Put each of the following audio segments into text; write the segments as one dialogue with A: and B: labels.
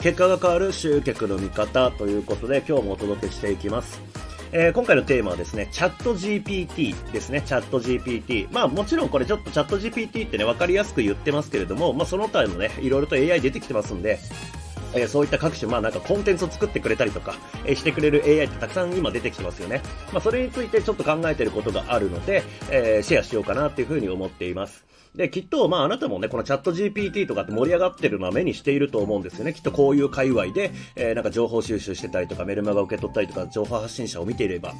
A: 結果が変わる集客の見方ということで今日もお届けしていきます。えー、今回のテーマはですね、チャット GPT ですね、チャット GPT。まあもちろんこれちょっとチャット GPT ってね、わかりやすく言ってますけれども、まあその他にもね、いろいろと AI 出てきてますんで、えー、そういった各種、まあなんかコンテンツを作ってくれたりとか、えー、してくれる AI ってたくさん今出てきてますよね。まあそれについてちょっと考えてることがあるので、えー、シェアしようかなっていうふうに思っています。で、きっと、まあ、あなたもね、このチャット GPT とかって盛り上がってるのは目にしていると思うんですよね。きっとこういう界隈で、えー、なんか情報収集してたりとか、メルマガ受け取ったりとか、情報発信者を見ていれば。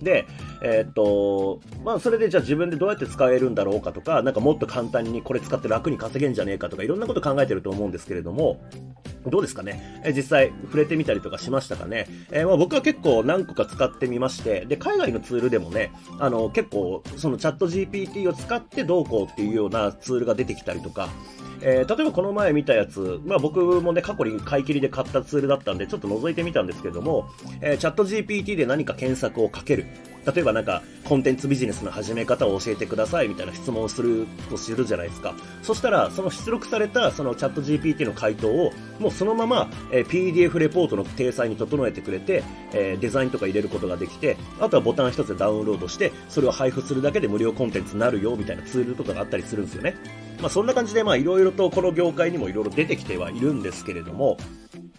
A: で、えー、っと、まあ、それでじゃあ自分でどうやって使えるんだろうかとか、なんかもっと簡単にこれ使って楽に稼げんじゃねえかとか、いろんなこと考えてると思うんですけれども、どうですかね、え実際触れてみたりとかしましたかね、えー、まあ僕は結構何個か使ってみまして、で、海外のツールでもね、あの、結構、そのチャット GPT を使ってどうこうっていうようなツールが出てきたりとか、えー、例えばこの前見たやつ、まあ僕もね、過去に買い切りで買ったツールだったんで、ちょっと覗いてみたんですけども、えー、チャット GPT で何か検索をかける。例えばなんか、コンテンツビジネスの始め方を教えてくださいみたいな質問をするとするじゃないですか。そしたら、その出力されたそのチャット GPT の回答を、もうそのまま、えー、PDF レポートの体裁に整えてくれて、えー、デザインとか入れることができて、あとはボタン一つでダウンロードして、それを配布するだけで無料コンテンツになるよみたいなツールとかがあったりするんですよね。まあそんな感じで、まあいろいろとこの業界にもいろいろ出てきてはいるんですけれども、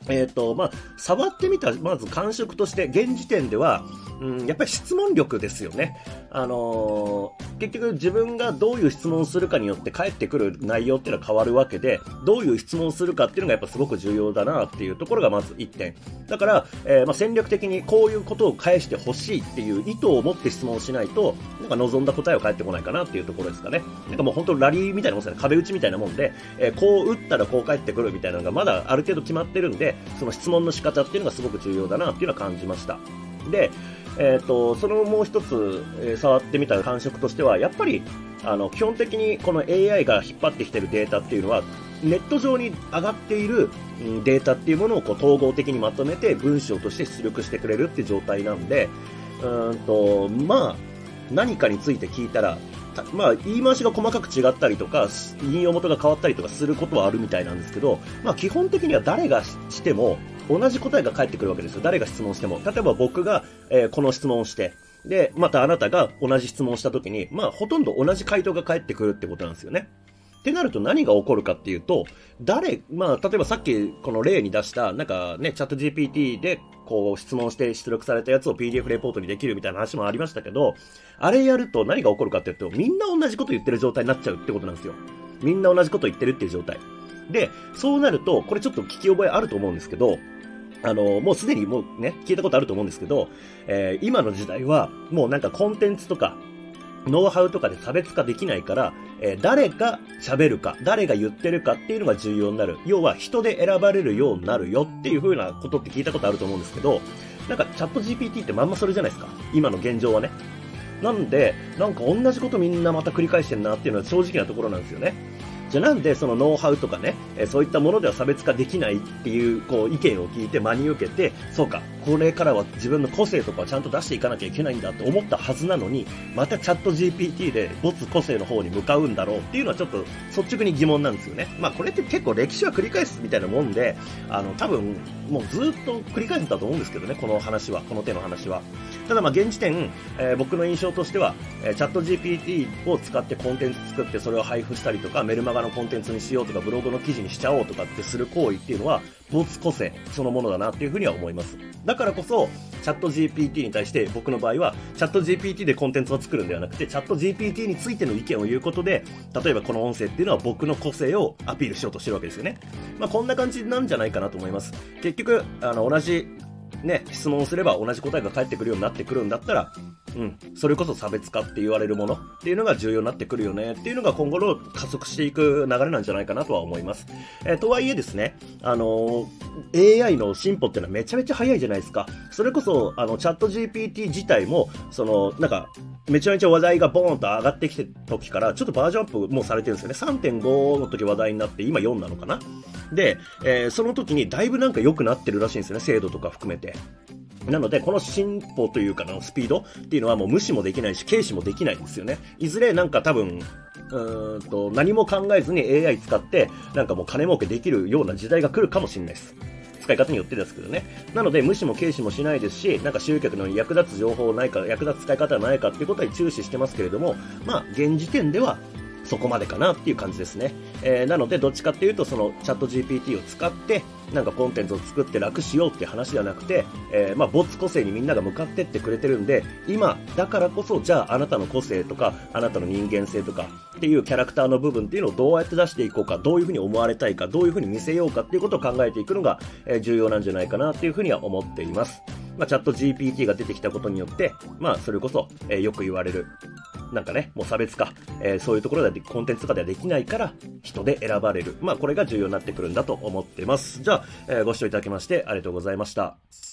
A: えっ、ー、と、まあ、触ってみた、まず感触として、現時点では、うん、やっぱり質問力ですよね。あのー、結局自分がどういう質問するかによって返ってくる内容っていうのは変わるわけで、どういう質問するかっていうのがやっぱすごく重要だなっていうところがまず1点。だから、えー、まあ、戦略的にこういうことを返してほしいっていう意図を持って質問しないと、なんか望んだ答えは返ってこないかなっていうところですかね。なんかもう本当ラリーみたいなもんですね。壁打ちみたいなもんで、えー、こう打ったらこう返ってくるみたいなのがまだある程度決まってるんで、その質問の仕方っていうのがすごく重要だなっていうのは感じました。で、えっ、ー、と、そのもう一つ、えー、触ってみた感触としては、やっぱり、あの、基本的にこの AI が引っ張ってきてるデータっていうのは、ネット上に上がっているデータっていうものをこう統合的にまとめて文章として出力してくれるっていう状態なんで、うんと、まあ、何かについて聞いたら、まあ、言い回しが細かく違ったりとか、引用元が変わったりとかすることはあるみたいなんですけど、まあ、基本的には誰がしても同じ答えが返ってくるわけですよ。誰が質問しても。例えば僕が、えー、この質問をして、で、またあなたが同じ質問をした時に、まあ、ほとんど同じ回答が返ってくるってことなんですよね。ってなると何が起こるかっていうと、誰、まあ、例えばさっきこの例に出した、なんかね、チャット GPT でこう質問して出力されたやつを PDF レポートにできるみたいな話もありましたけど、あれやると何が起こるかっていうと、みんな同じこと言ってる状態になっちゃうってことなんですよ。みんな同じこと言ってるっていう状態。で、そうなると、これちょっと聞き覚えあると思うんですけど、あの、もうすでにもうね、聞いたことあると思うんですけど、えー、今の時代は、もうなんかコンテンツとか、ノウハウとかで差別化できないから、えー、誰が喋るか、誰が言ってるかっていうのが重要になる。要は人で選ばれるようになるよっていう風なことって聞いたことあると思うんですけど、なんかチャット GPT ってまんまそれじゃないですか？今の現状はね。なんで、なんか同じことみんなまた繰り返してんなっていうのは正直なところなんですよね。じゃあなんでそのノウハウとかね、えそういったものでは差別化できないっていうこう意見を聞いて真に受けて、そうか、これからは自分の個性とかをちゃんと出していかなきゃいけないんだって思ったはずなのに、またチャット GPT で没個性の方に向かうんだろうっていうのはちょっと率直に疑問なんですよね。まあこれって結構歴史は繰り返すみたいなもんで、あの多分もうずっと繰り返すんだと思うんですけどね、この話は、この手の話は。ただまあ現時点、えー、僕の印象としては、え、チャット GPT を使ってコンテンツ作ってそれを配布したりとか、メルマガのコンテンツにしようとか、ブログの記事にしちゃおうとかってする行為っていうのは、没個性そのものだなっていうふうには思います。だからこそ、チャット GPT に対して僕の場合は、チャット GPT でコンテンツを作るんではなくて、チャット GPT についての意見を言うことで、例えばこの音声っていうのは僕の個性をアピールしようとしてるわけですよね。まあこんな感じなんじゃないかなと思います。結局、あの、同じね、質問すれば同じ答えが返ってくるようになってくるんだったら、うん、それこそ差別化って言われるものっていうのが重要になってくるよねっていうのが今後の加速していく流れなんじゃないかなとは思います。えー、とはいえですね、あのー、AI の進歩っていうのはめちゃめちゃ早いじゃないですか。それこそ、あの、チャット GPT 自体も、その、なんか、めちゃめちゃ話題がボーンと上がってきて時から、ちょっとバージョンアップもされてるんですよね。3.5の時話題になって、今4なのかなで、えー、その時にだいぶなんか良くなってるらしいんですよね。精度とか含めて。なので、この進歩というかのスピードっていうのはもう無視もできないし、軽視もできないんですよね。いずれなんか多分、うんと、何も考えずに AI 使って、なんかもう金儲けできるような時代が来るかもしれないです。使い方によってですけどね。なので、無視も軽視もしないですし、なんか集客の役立つ情報ないか、役立つ使い方はないかっていうことは注視してますけれども、まあ、現時点では、そこまでかなっていう感じですね。えー、なので、どっちかっていうと、そのチャット GPT を使って、なんかコンテンツを作って楽しようって話ではなくて、えー、まあ、没個性にみんなが向かってってくれてるんで、今、だからこそ、じゃああなたの個性とか、あなたの人間性とかっていうキャラクターの部分っていうのをどうやって出していこうか、どういうふうに思われたいか、どういうふうに見せようかっていうことを考えていくのが、え、重要なんじゃないかなっていうふうには思っています。まあ、チャット GPT が出てきたことによって、まあ、それこそ、えー、よく言われる、なんかね、もう差別化、えー、そういうところでコンテンツとかではできないから、人で選ばれる。まあ、これが重要になってくるんだと思ってます。じゃあ、えー、ご視聴いただきましてありがとうございました。